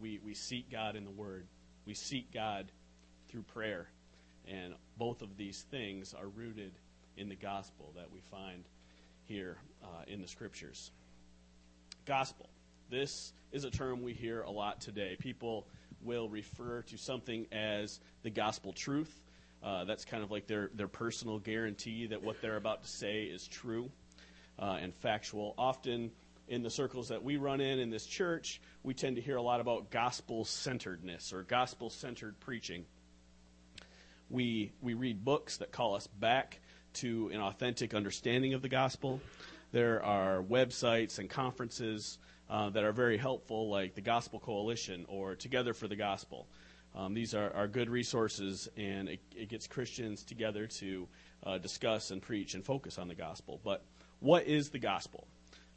We, we seek God in the Word, we seek God through prayer. And both of these things are rooted in the gospel that we find here uh, in the scriptures. Gospel. This is a term we hear a lot today. People will refer to something as the gospel truth. Uh, that's kind of like their, their personal guarantee that what they're about to say is true uh, and factual. Often, in the circles that we run in in this church, we tend to hear a lot about gospel centeredness or gospel centered preaching. We, we read books that call us back to an authentic understanding of the gospel. There are websites and conferences uh, that are very helpful, like the Gospel Coalition or Together for the Gospel. Um, these are, are good resources, and it, it gets Christians together to uh, discuss and preach and focus on the gospel. But what is the gospel?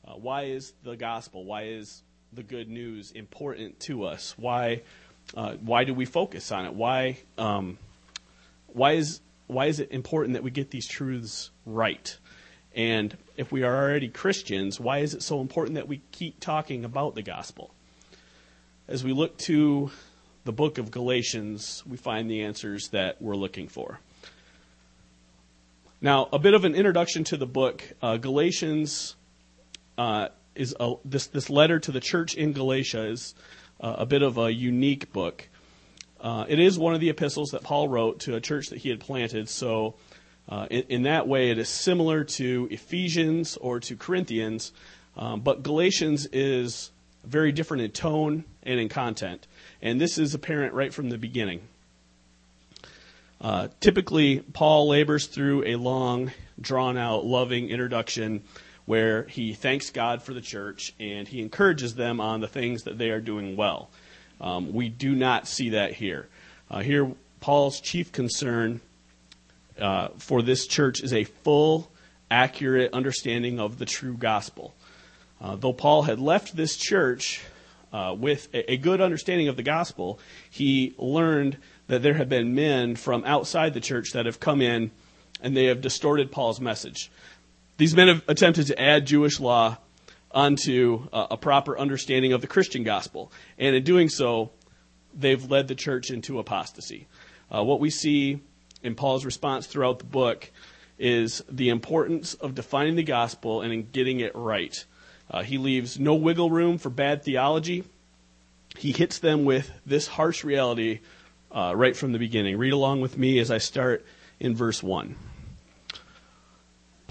Uh, why is the gospel? Why is the good news important to us? Why uh, why do we focus on it? Why um, why is why is it important that we get these truths right? And if we are already Christians, why is it so important that we keep talking about the gospel? As we look to the book of Galatians, we find the answers that we're looking for. Now, a bit of an introduction to the book. Uh, Galatians uh, is a, this this letter to the church in Galatia is uh, a bit of a unique book. Uh, it is one of the epistles that Paul wrote to a church that he had planted. So, uh, in, in, that way, it is similar to Ephesians or to Corinthians, um, but Galatians is very different in tone and in content. And this is apparent right from the beginning. Uh, typically, Paul labors through a long, drawn out, loving introduction where he thanks God for the church and he encourages them on the things that they are doing well. Um, we do not see that here. Uh, here, Paul's chief concern uh, for this church is a full, accurate understanding of the true gospel. Uh, though Paul had left this church uh, with a, a, good understanding of the gospel, he learned that there have been men from outside the church that have come in and they have distorted Paul's message. These men have attempted to add Jewish law onto uh, a proper understanding of the Christian gospel. And in doing so, they've led the church into apostasy. Uh, what we see in Paul's response throughout the book is the importance of defining the gospel and in getting it right. Uh, he leaves no wiggle room for bad theology. He hits them with this harsh reality uh, right from the beginning. Read along with me as I start in verse 1.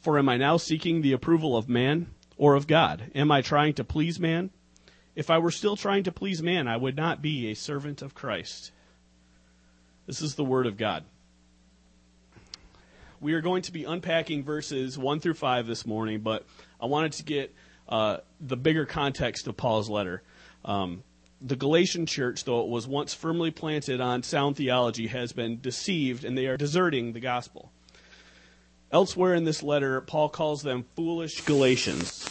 For am I now seeking the approval of man or of God? Am I trying to please man? If I were still trying to please man, I would not be a servant of Christ. This is the Word of God. We are going to be unpacking verses 1 through 5 this morning, but I wanted to get uh, the bigger context of Paul's letter. Um, the Galatian church, though it was once firmly planted on sound theology, has been deceived and they are deserting the gospel. Elsewhere in this letter, Paul calls them foolish Galatians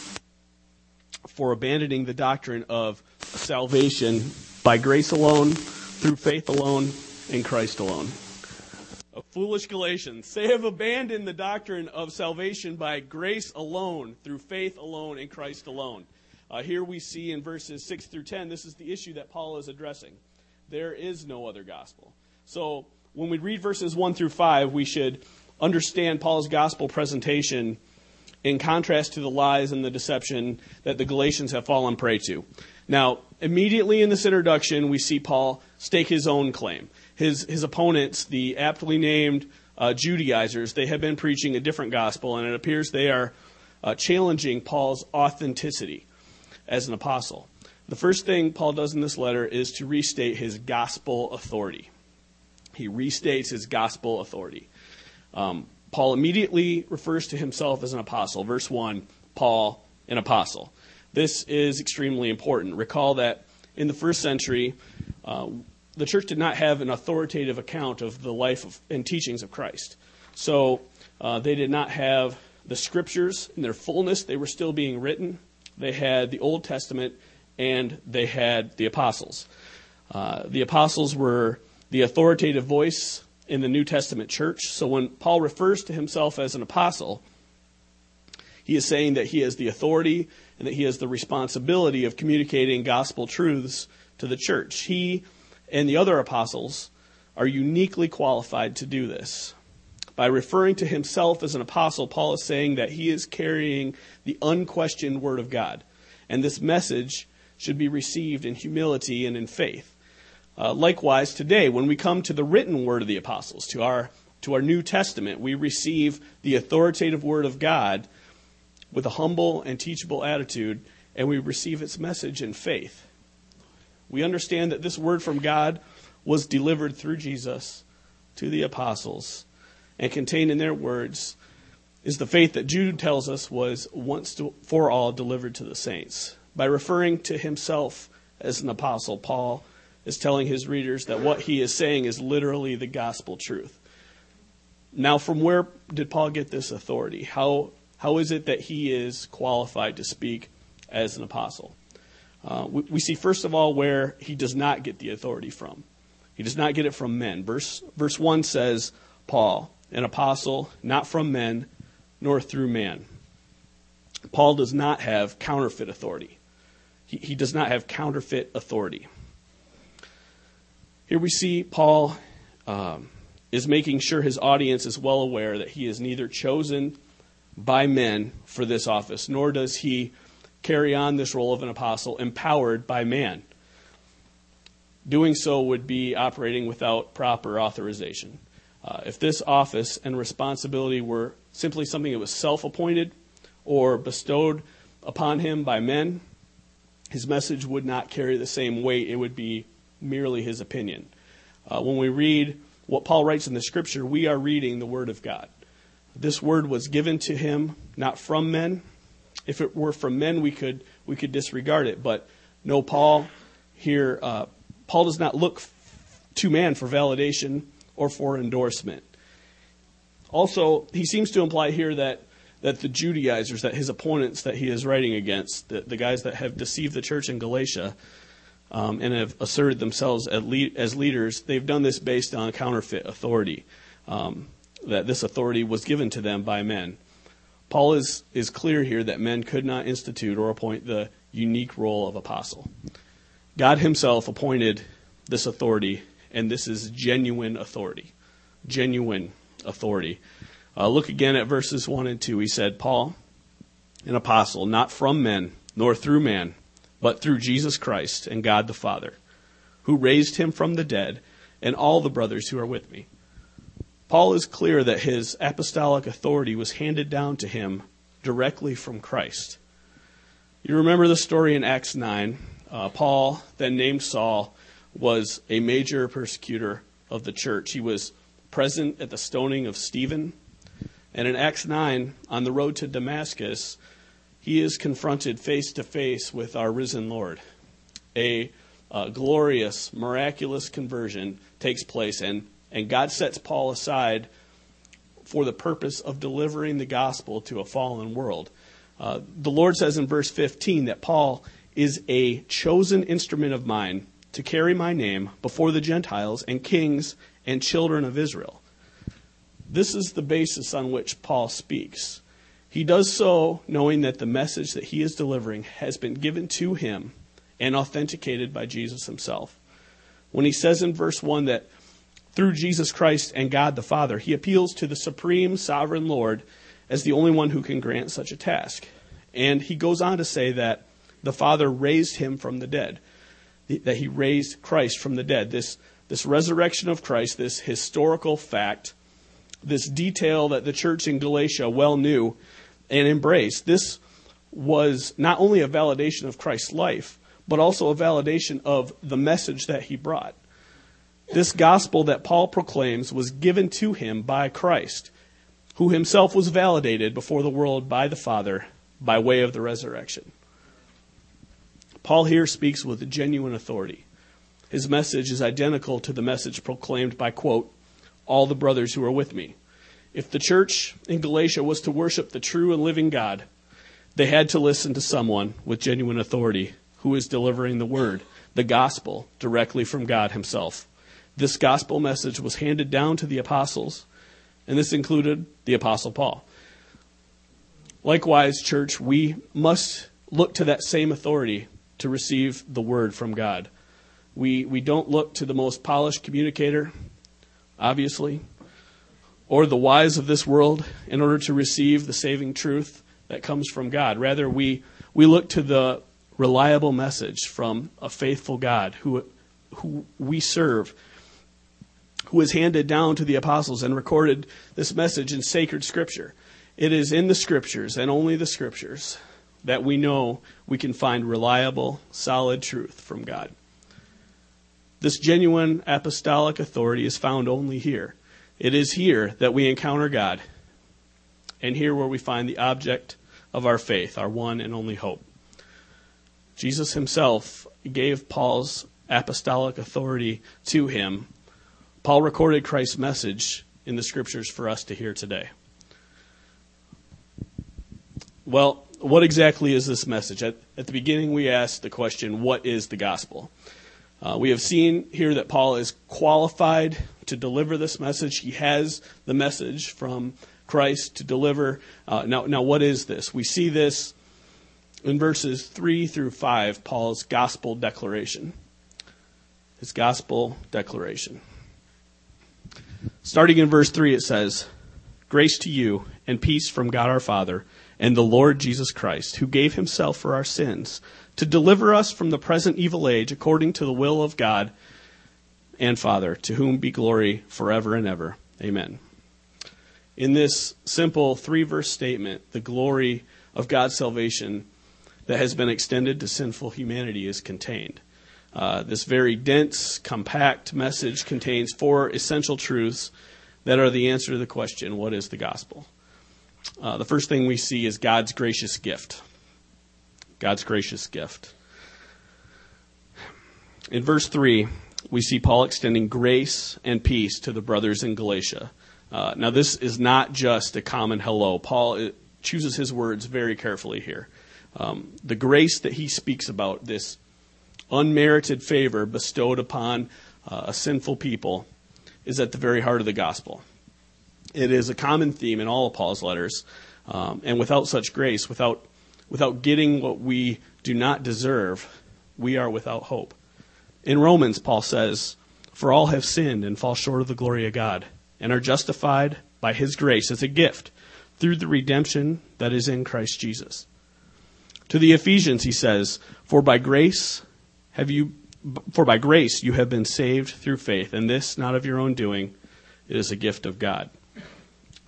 for abandoning the doctrine of salvation by grace alone, through faith alone, in Christ alone. A foolish Galatians. They have abandoned the doctrine of salvation by grace alone, through faith alone, in Christ alone. Uh, here we see in verses 6 through 10, this is the issue that Paul is addressing. There is no other gospel. So when we read verses 1 through 5, we should understand Paul's gospel presentation in contrast to the lies and the deception that the Galatians have fallen prey to. Now, immediately in this introduction, we see Paul stake his own claim. His, his opponents, the aptly named uh, Judaizers, they have been preaching a different gospel, and it appears they are uh, challenging Paul's authenticity as an apostle. The first thing Paul does in this letter is to restate his gospel authority. He restates his gospel authority. Um, Paul immediately refers to himself as an apostle. Verse 1 Paul, an apostle. This is extremely important. Recall that in the first century, uh, the church did not have an authoritative account of the life of, and teachings of Christ. So uh, they did not have the scriptures in their fullness, they were still being written. They had the Old Testament and they had the apostles. Uh, the apostles were the authoritative voice in the New Testament church. So when Paul refers to himself as an apostle, he is saying that he has the authority and that he has the responsibility of communicating gospel truths to the church. He and the other apostles are uniquely qualified to do this. By referring to himself as an apostle, Paul is saying that he is carrying the unquestioned word of God. And this message should be received in humility and in faith. Uh, likewise, today, when we come to the written word of the apostles, to our, to our New Testament, we receive the authoritative word of God with a humble and teachable attitude, and we receive its message in faith. We understand that this word from God was delivered through Jesus to the apostles, and contained in their words is the faith that Jude tells us was once for all delivered to the saints. By referring to himself as an apostle, Paul is telling his readers that what he is saying is literally the gospel truth. Now, from where did Paul get this authority? How, how is it that he is qualified to speak as an apostle? Uh, we, we, see, first of all, where he does not get the authority from. He does not get it from men. Verse, verse 1 says, Paul, an apostle, not from men, nor through man. Paul does not have counterfeit authority. He, he does not have counterfeit authority. Here we see Paul um, is making sure his audience is well aware that he is neither chosen by men for this office, nor does he carry on this role of an apostle empowered by man. Doing so would be operating without proper authorization. Uh, if this office and responsibility were simply something that was self appointed or bestowed upon him by men, his message would not carry the same weight. It would be merely his opinion. Uh, when we read what Paul writes in the scripture, we are reading the word of God. This word was given to him not from men. If it were from men, we could we could disregard it. But no, Paul here, uh, Paul does not look to man for validation or for endorsement. Also, he seems to imply here that that the Judaizers, that his opponents that he is writing against, the, the guys that have deceived the church in Galatia, um, and have asserted themselves as, lead, as, leaders, they've done this based on counterfeit authority, um, that this authority was given to them by men. Paul is, is clear here that men could not institute or appoint the unique role of apostle. God himself appointed this authority, and this is genuine authority. Genuine authority. Uh, look again at verses 1 and 2. He said, Paul, an apostle, not from men, nor through man but through Jesus Christ and God the Father, who raised him from the dead, and all the brothers who are with me. Paul is clear that his apostolic authority was handed down to him directly from Christ. You remember the story in Acts 9. Uh, Paul, then named Saul, was a major persecutor of the church. He was present at the stoning of Stephen. And in Acts 9, on the road to Damascus, he is confronted face to face with our risen Lord. A, a glorious, miraculous conversion takes place, and, and God sets Paul aside for the purpose of delivering the gospel to a fallen world. Uh, the Lord says in verse 15 that Paul is a chosen instrument of mine to carry my name before the Gentiles and kings and children of Israel. This is the basis on which Paul speaks. He does so knowing that the message that he is delivering has been given to him and authenticated by Jesus himself. When he says in verse 1 that through Jesus Christ and God the Father, he appeals to the supreme sovereign Lord as the only one who can grant such a task. And he goes on to say that the Father raised him from the dead, that he raised Christ from the dead. This, this resurrection of Christ, this historical fact, this detail that the church in Galatia well knew and embraced, this was not only a validation of Christ's life, but also a validation of the message that he brought. This gospel that Paul proclaims was given to him by Christ, who himself was validated before the world by the Father by way of the resurrection. Paul here speaks with genuine authority. His message is identical to the message proclaimed by, quote, all the brothers who are with me. If the church in Galatia was to worship the true and living God, they had to listen to someone with genuine authority who is delivering the word, the gospel, directly from God Himself. This gospel message was handed down to the apostles, and this included the apostle Paul. Likewise, church, we must look to that same authority to receive the word from God. We, we don't look to the most polished communicator, obviously, or the wise of this world in order to receive the saving truth that comes from God. Rather, we, we look to the reliable message from a faithful God who, who we serve, who was handed down to the apostles and recorded this message in sacred scripture. It is in the scriptures and only the scriptures that we know we can find reliable, solid truth from God. This genuine apostolic authority is found only here. It is here that we encounter God, and here where we find the object of our faith, our one and only hope. Jesus himself gave Paul's apostolic authority to him. Paul recorded Christ's message in the scriptures for us to hear today. Well, what exactly is this message? At, at the beginning, we asked the question, What is the gospel? Uh, we have seen here that Paul is qualified to deliver this message. He has the message from Christ to deliver. Uh, now, now, what is this? We see this in verses 3 through 5, Paul's gospel declaration. His gospel declaration. Starting in verse 3, it says, Grace to you and peace from God our Father and the Lord Jesus Christ, who gave himself for our sins to deliver us from the present evil age according to the will of God and Father, to whom be glory forever and ever. Amen. In this simple three verse statement, the glory of God's salvation that has been extended to sinful humanity is contained. Uh, this very dense, compact message contains four essential truths that are the answer to the question what is the gospel? Uh, the first thing we see is God's gracious gift. God's gracious gift. In verse 3, we see Paul extending grace and peace to the brothers in Galatia. Uh, now, this is not just a common hello. Paul uh, chooses his words very carefully here. Um, the grace that he speaks about, this unmerited favor bestowed upon uh, a sinful people, is at the very heart of the gospel. It is a common theme in all of Paul's letters. Um, and without such grace, without, without getting what we do not deserve, we are without hope. In Romans, Paul says, For all have sinned and fall short of the glory of God, and are justified by his grace as a gift through the redemption that is in Christ Jesus. To the Ephesians, he says, For by grace have you for by grace you have been saved through faith, and this not of your own doing, it is a gift of God.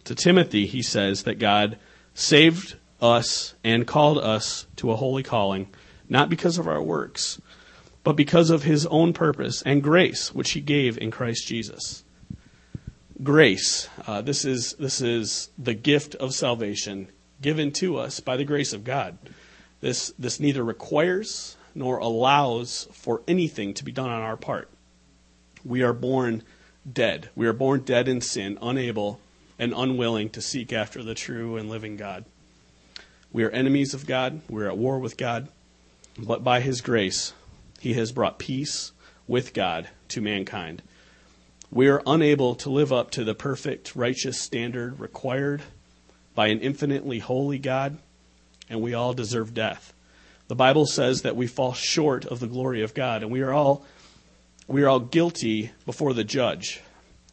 To Timothy, he says that God saved us and called us to a holy calling, not because of our works, but because of his own purpose and grace, which he gave in Christ Jesus. Grace. Uh, this is this is the gift of salvation given to us by the grace of God. This this neither requires nor allows for anything to be done on our part. We are born dead. We are born dead in sin, unable and unwilling to seek after the true and living God. We are enemies of God, we're at war with God, but by His grace, He has brought peace with God to mankind. We are unable to live up to the perfect, righteous standard required by an infinitely holy God, and we all deserve death. The Bible says that we fall short of the glory of God, and we are all we are all guilty before the judge.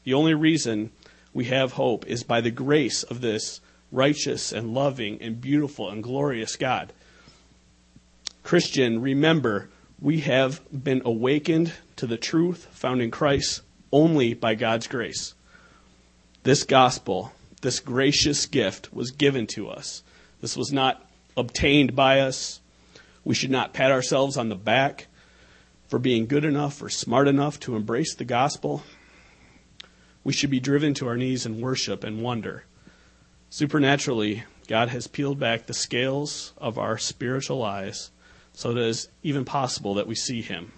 The only reason we have hope is by the grace of this righteous and loving and beautiful and glorious God. Christian, remember, we have been awakened to the truth found in Christ only by God's grace. This gospel, this gracious gift, was given to us. This was not obtained by us. We should not pat ourselves on the back for being good enough or smart enough to embrace the gospel. We should be driven to our knees in worship and wonder. Supernaturally, God has peeled back the scales of our spiritual eyes so that it is even possible that we see Him.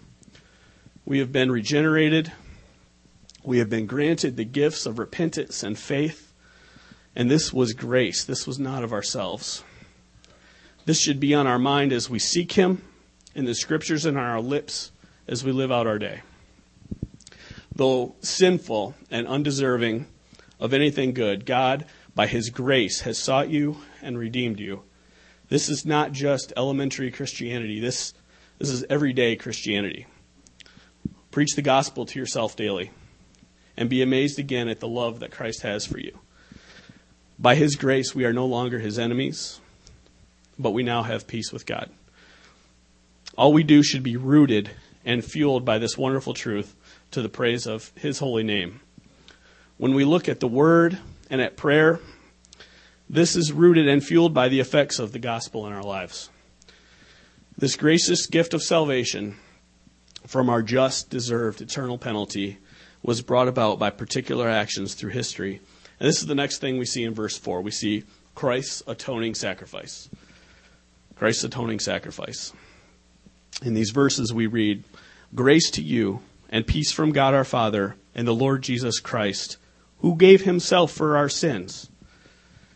We have been regenerated. We have been granted the gifts of repentance and faith. And this was grace. This was not of ourselves. This should be on our mind as we seek Him in the scriptures and on our lips as we live out our day. Though sinful and undeserving of anything good, God, by His grace, has sought you and redeemed you. This is not just elementary Christianity, this, this is everyday Christianity. Preach the gospel to yourself daily and be amazed again at the love that Christ has for you. By His grace, we are no longer His enemies, but we now have peace with God. All we do should be rooted and fueled by this wonderful truth to the praise of His holy name. When we look at the Word and at prayer, this is rooted and fueled by the effects of the gospel in our lives. This gracious gift of salvation from our just deserved eternal penalty was brought about by particular actions through history. And this is the next thing we see in verse 4. We see Christ's atoning sacrifice. Christ's atoning sacrifice. In these verses, we read, Grace to you and peace from God our Father and the Lord Jesus Christ, who gave himself for our sins.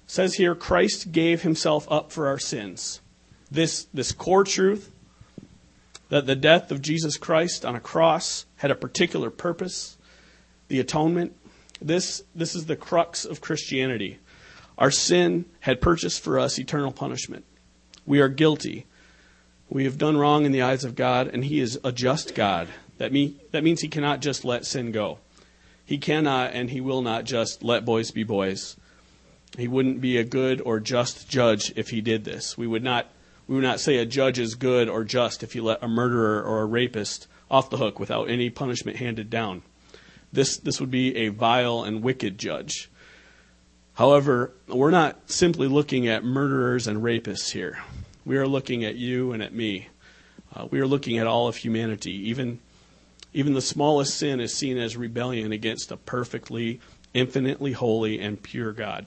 It says here, Christ gave himself up for our sins. This, this core truth that the death of Jesus Christ on a cross had a particular purpose, the atonement. This, this is the crux of Christianity. Our sin had purchased for us eternal punishment. We are guilty. We have done wrong in the eyes of God, and He is a just God. That, mean, that means He cannot just let sin go. He cannot and He will not just let boys be boys. He wouldn't be a good or just judge if He did this. We would not, we would not say a judge is good or just if He let a murderer or a rapist off the hook without any punishment handed down. This, this would be a vile and wicked judge. However, we're not simply looking at murderers and rapists here. We are looking at you and at me. Uh, we are looking at all of humanity. Even, even the smallest sin is seen as rebellion against a perfectly, infinitely holy, and pure God.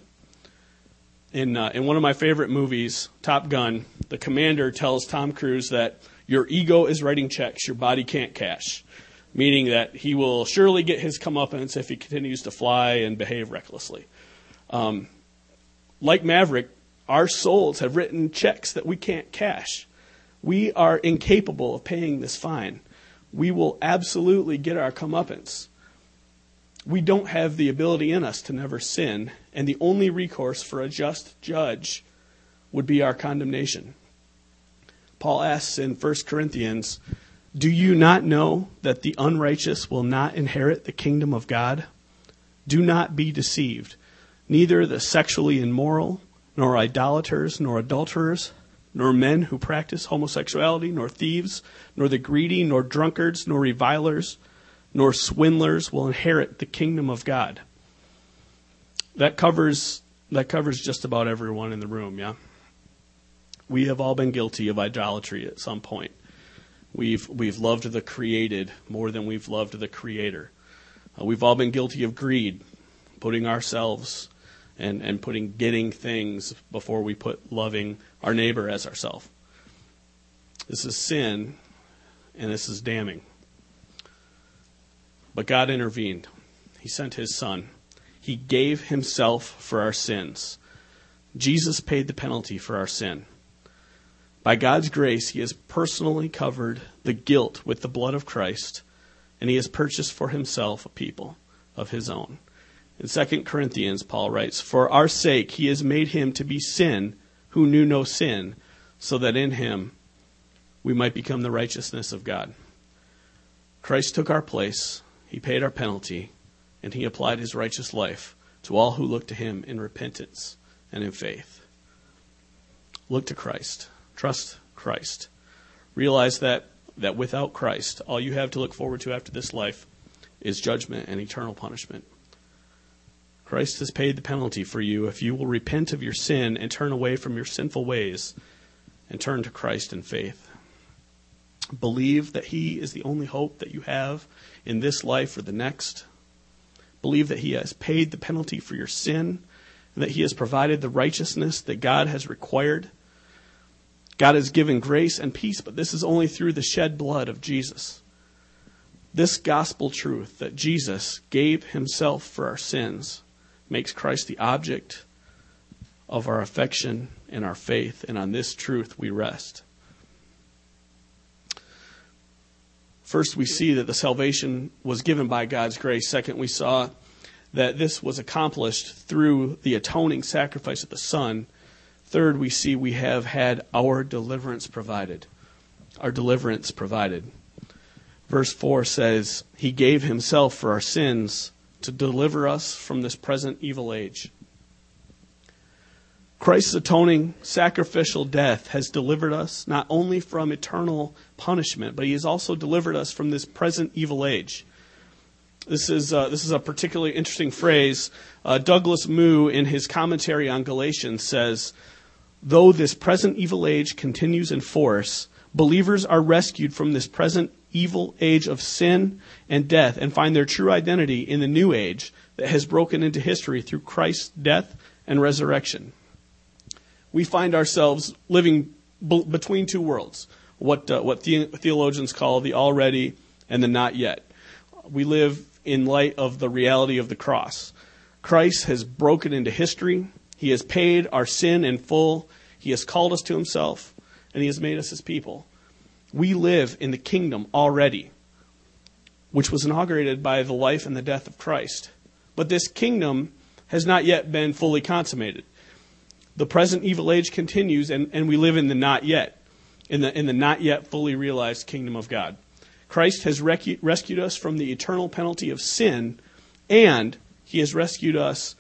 In, uh, in one of my favorite movies, Top Gun, the commander tells Tom Cruise that your ego is writing checks your body can't cash, meaning that he will surely get his comeuppance if he continues to fly and behave recklessly. Um, like Maverick, our souls have written checks that we can't cash. We are incapable of paying this fine. We will absolutely get our comeuppance. We don't have the ability in us to never sin, and the only recourse for a just judge would be our condemnation. Paul asks in 1 Corinthians, Do you not know that the unrighteous will not inherit the kingdom of God? Do not be deceived. Neither the sexually immoral, nor idolaters, nor adulterers, nor men who practice homosexuality, nor thieves, nor the greedy, nor drunkards, nor revilers, nor swindlers will inherit the kingdom of God. That covers that covers just about everyone in the room, yeah. We have all been guilty of idolatry at some point. We've we've loved the created more than we've loved the creator. Uh, we've all been guilty of greed, putting ourselves and, and putting getting things before we put loving our neighbor as ourself. This is sin, and this is damning. But God intervened. He sent his son. He gave himself for our sins. Jesus paid the penalty for our sin. By God's grace, he has personally covered the guilt with the blood of Christ, and he has purchased for himself a people of his own. In 2 Corinthians, Paul writes, For our sake he has made him to be sin who knew no sin, so that in him we might become the righteousness of God. Christ took our place, he paid our penalty, and he applied his righteous life to all who look to him in repentance and in faith. Look to Christ. Trust Christ. Realize that, that without Christ, all you have to look forward to after this life is judgment and eternal punishment. Christ has paid the penalty for you if you will repent of your sin and turn away from your sinful ways and turn to Christ in faith. Believe that He is the only hope that you have in this life or the next. Believe that He has paid the penalty for your sin and that He has provided the righteousness that God has required. God has given grace and peace, but this is only through the shed blood of Jesus. This gospel truth that Jesus gave Himself for our sins makes Christ the object of our affection and our faith, and on this truth we rest. First, we see that the salvation was given by God's grace. Second, we saw that this was accomplished through the atoning sacrifice of the Son. Third, we see we have had our deliverance provided. Our deliverance provided. Verse 4 says, He gave Himself for our sins to deliver us from this present evil age. Christ's atoning sacrificial death has delivered us not only from eternal punishment, but he has also delivered us from this present evil age. This is, uh, this is a particularly interesting phrase. Uh, Douglas Moo, in his commentary on Galatians, says, Though this present evil age continues in force, believers are rescued from this present evil age of sin and death and find their true identity in the new age that has broken into history through Christ's death and resurrection we find ourselves living b- between two worlds, what, uh, what the- theologians call the already and the not yet. We live in light of the reality of the cross. Christ has broken into history. He has paid our sin in full. He has called us to himself, and he has made us his people. We live in the kingdom already, which was inaugurated by the life and the death of Christ. But this kingdom has not yet been fully consummated the present evil age continues, and, and we live in the not yet, in the, in the not yet fully realized kingdom of God. Christ has recu- rescued us from the eternal penalty of sin, and he has rescued us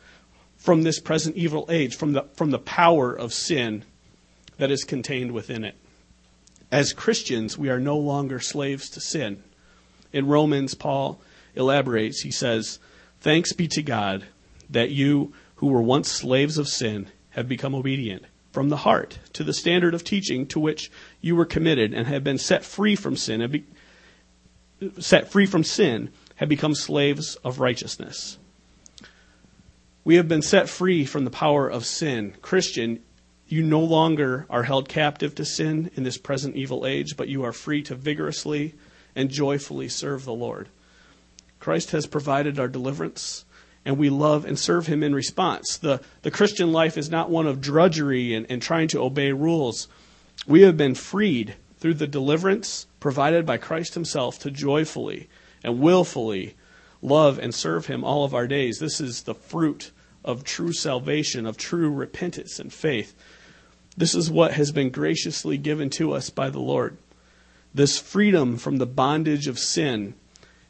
from this present evil age, from the, from the power of sin that is contained within it. As Christians, we are no longer slaves to sin. In Romans, Paul elaborates. He says, Thanks be to God that you, who were once slaves of sin, have become obedient from the heart to the standard of teaching to which you were committed and have been set free from sin have be, set free from sin have become slaves of righteousness we have been set free from the power of sin christian you no longer are held captive to sin in this present evil age but you are free to vigorously and joyfully serve the lord christ has provided our deliverance and we love and serve him in response. The, the Christian life is not one of drudgery and, and trying to obey rules. We have been freed through the deliverance provided by Christ himself to joyfully and willfully love and serve him all of our days. This is the fruit of true salvation, of true repentance and faith. This is what has been graciously given to us by the Lord. This freedom from the bondage of sin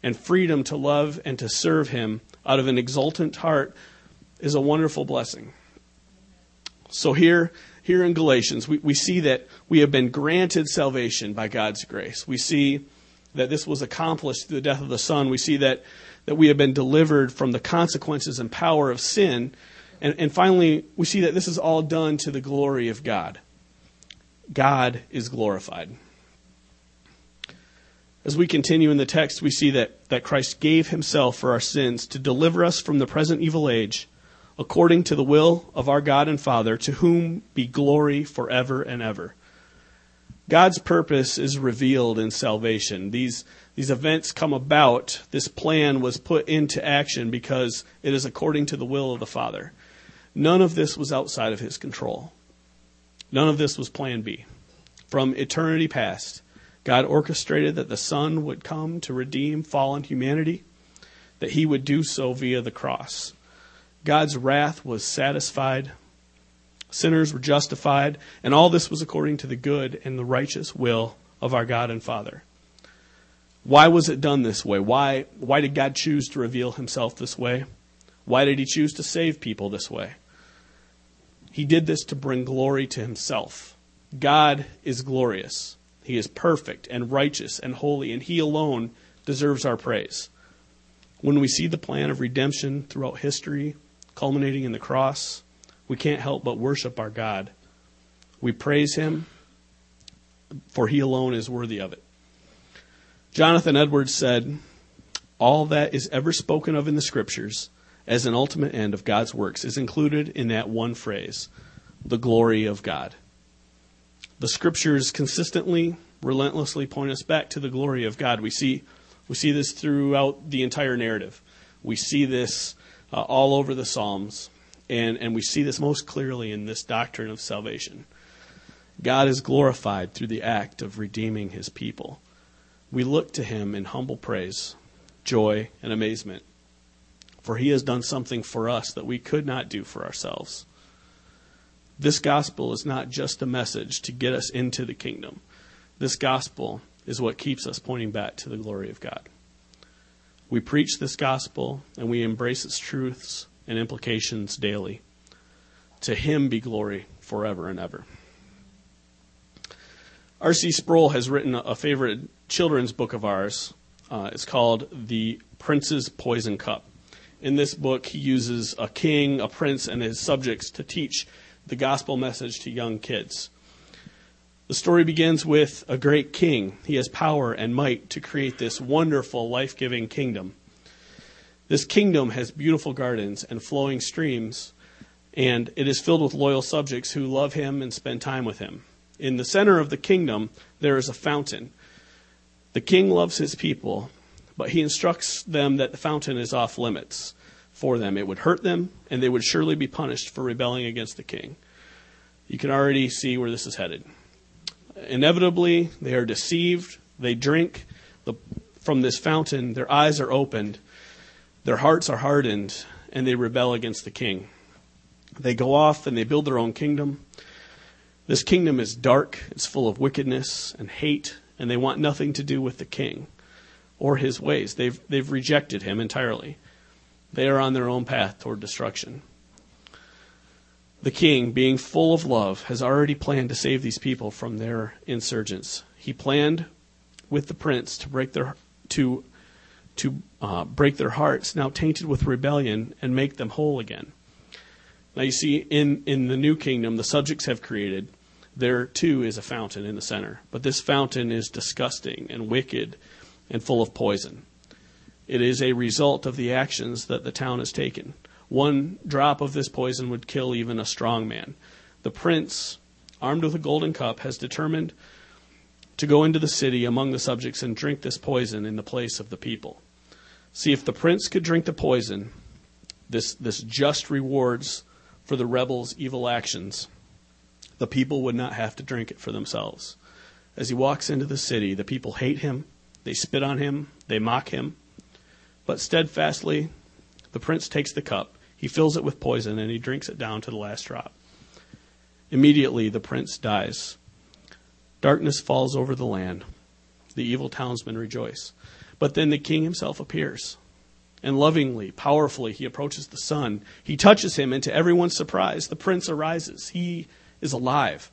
and freedom to love and to serve him out of an exultant heart is a wonderful blessing. So here, here in Galatians, we, we see that we have been granted salvation by God's grace. We see that this was accomplished through the death of the Son. We see that, that we have been delivered from the consequences and power of sin. And, and finally, we see that this is all done to the glory of God. God is glorified. As we continue in the text, we see that, that Christ gave himself for our sins to deliver us from the present evil age, according to the will of our God and Father, to whom be glory forever and ever. God's purpose is revealed in salvation. These, these events come about, this plan was put into action because it is according to the will of the Father. None of this was outside of his control. None of this was plan B. From eternity past, God orchestrated that the Son would come to redeem fallen humanity, that he would do so via the cross. God's wrath was satisfied, sinners were justified, and all this was according to the good and the righteous will of our God and Father. Why was it done this way? Why, why did God choose to reveal himself this way? Why did he choose to save people this way? He did this to bring glory to himself. God is glorious. He is perfect and righteous and holy, and He alone deserves our praise. When we see the plan of redemption throughout history, culminating in the cross, we can't help but worship our God. We praise Him, for He alone is worthy of it. Jonathan Edwards said, All that is ever spoken of in the Scriptures as an ultimate end of God's works is included in that one phrase the glory of God. The Scriptures consistently, relentlessly point us back to the glory of God. We see, we see this throughout the entire narrative. We see this uh, all over the Psalms, and, and we see this most clearly in this doctrine of salvation. God is glorified through the act of redeeming his people. We look to him in humble praise, joy, and amazement, for he has done something for us that we could not do for ourselves. This gospel is not just a message to get us into the kingdom. This gospel is what keeps us pointing back to the glory of God. We preach this gospel and we embrace its truths and implications daily. To him be glory forever and ever. R.C. Sproul has written a favorite children's book of ours. Uh, it's called The Prince's Poison Cup. In this book, he uses a king, a prince, and his subjects to teach the gospel message to young kids. The story begins with a great king. He has power and might to create this wonderful, life giving kingdom. This kingdom has beautiful gardens and flowing streams, and it is filled with loyal subjects who love him and spend time with him. In the center of the kingdom, there is a fountain. The king loves his people, but he instructs them that the fountain is off limits for them. It would hurt them, and they would surely be punished for rebelling against the king. You can already see where this is headed. Inevitably, they are deceived. They drink the, from this fountain. Their eyes are opened. Their hearts are hardened, and they rebel against the king. They go off and they build their own kingdom. This kingdom is dark, it's full of wickedness and hate, and they want nothing to do with the king or his ways. They've, they've rejected him entirely. They are on their own path toward destruction. The king, being full of love, has already planned to save these people from their insurgents. He planned with the prince to break their to to uh, break their hearts, now tainted with rebellion, and make them whole again. Now you see, in in the new kingdom, the subjects have created there too is a fountain in the center. But this fountain is disgusting and wicked and full of poison. It is a result of the actions that the town has taken. One drop of this poison would kill even a strong man. The prince, armed with a golden cup, has determined to go into the city among the subjects and drink this poison in the place of the people. See, if the prince could drink the poison, this, this just rewards for the rebels' evil actions the people would not have to drink it for themselves. As he walks into the city, the people hate him, they spit on him, they mock him. But steadfastly, the prince takes the cup, he fills it with poison, and he drinks it down to the last drop. Immediately, the prince dies. Darkness falls over the land. The evil townsmen rejoice. But then the king himself appears. And lovingly, powerfully, he approaches the son. He touches him, and to everyone's surprise, the prince arises. He is alive.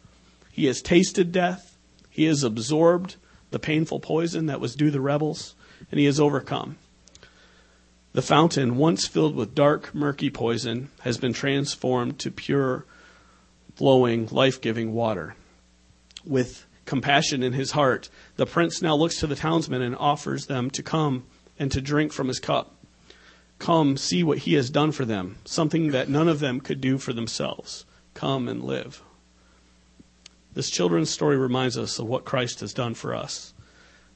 He has tasted death, he has absorbed the painful poison that was due the rebels, and he has overcome. The fountain, once filled with dark, murky poison, has been transformed to pure, flowing, life giving water. With compassion in his heart, the prince now looks to the townsmen and offers them to come and to drink from his cup. Come, see what he has done for them, something that none of them could do for themselves. Come and live. This children's story reminds us of what Christ has done for us.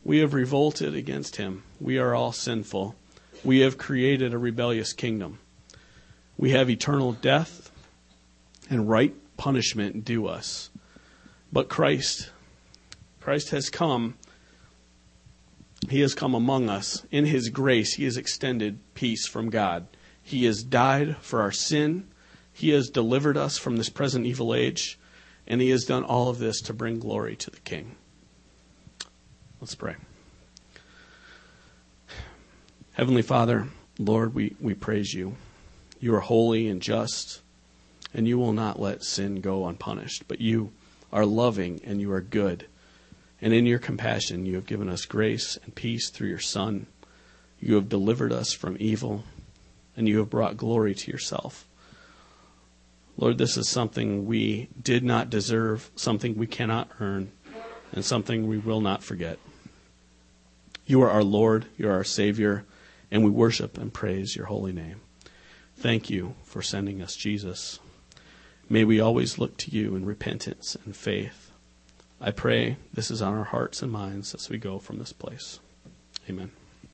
We have revolted against him. We are all sinful. We have created a rebellious kingdom. We have eternal death and right punishment due us. But Christ, Christ has come. He has come among us. In his grace, he has extended peace from God. He has died for our sin. He has delivered us from this present evil age. And he has done all of this to bring glory to the King. Let's pray. Heavenly Father, Lord, we, we praise you. You are holy and just. and you will not let sin go unpunished. But you are loving and you are good. And in your compassion, you have given us grace and peace through your Son. You have delivered us from evil, and you have brought glory to yourself. Lord, this is something we did not deserve, something we cannot earn, and something we will not forget. You are our Lord, you are our Savior, and we worship and praise your holy name. Thank you for sending us Jesus. May we always look to you in repentance and faith. I pray this is on our hearts and minds as we go from this place. Amen.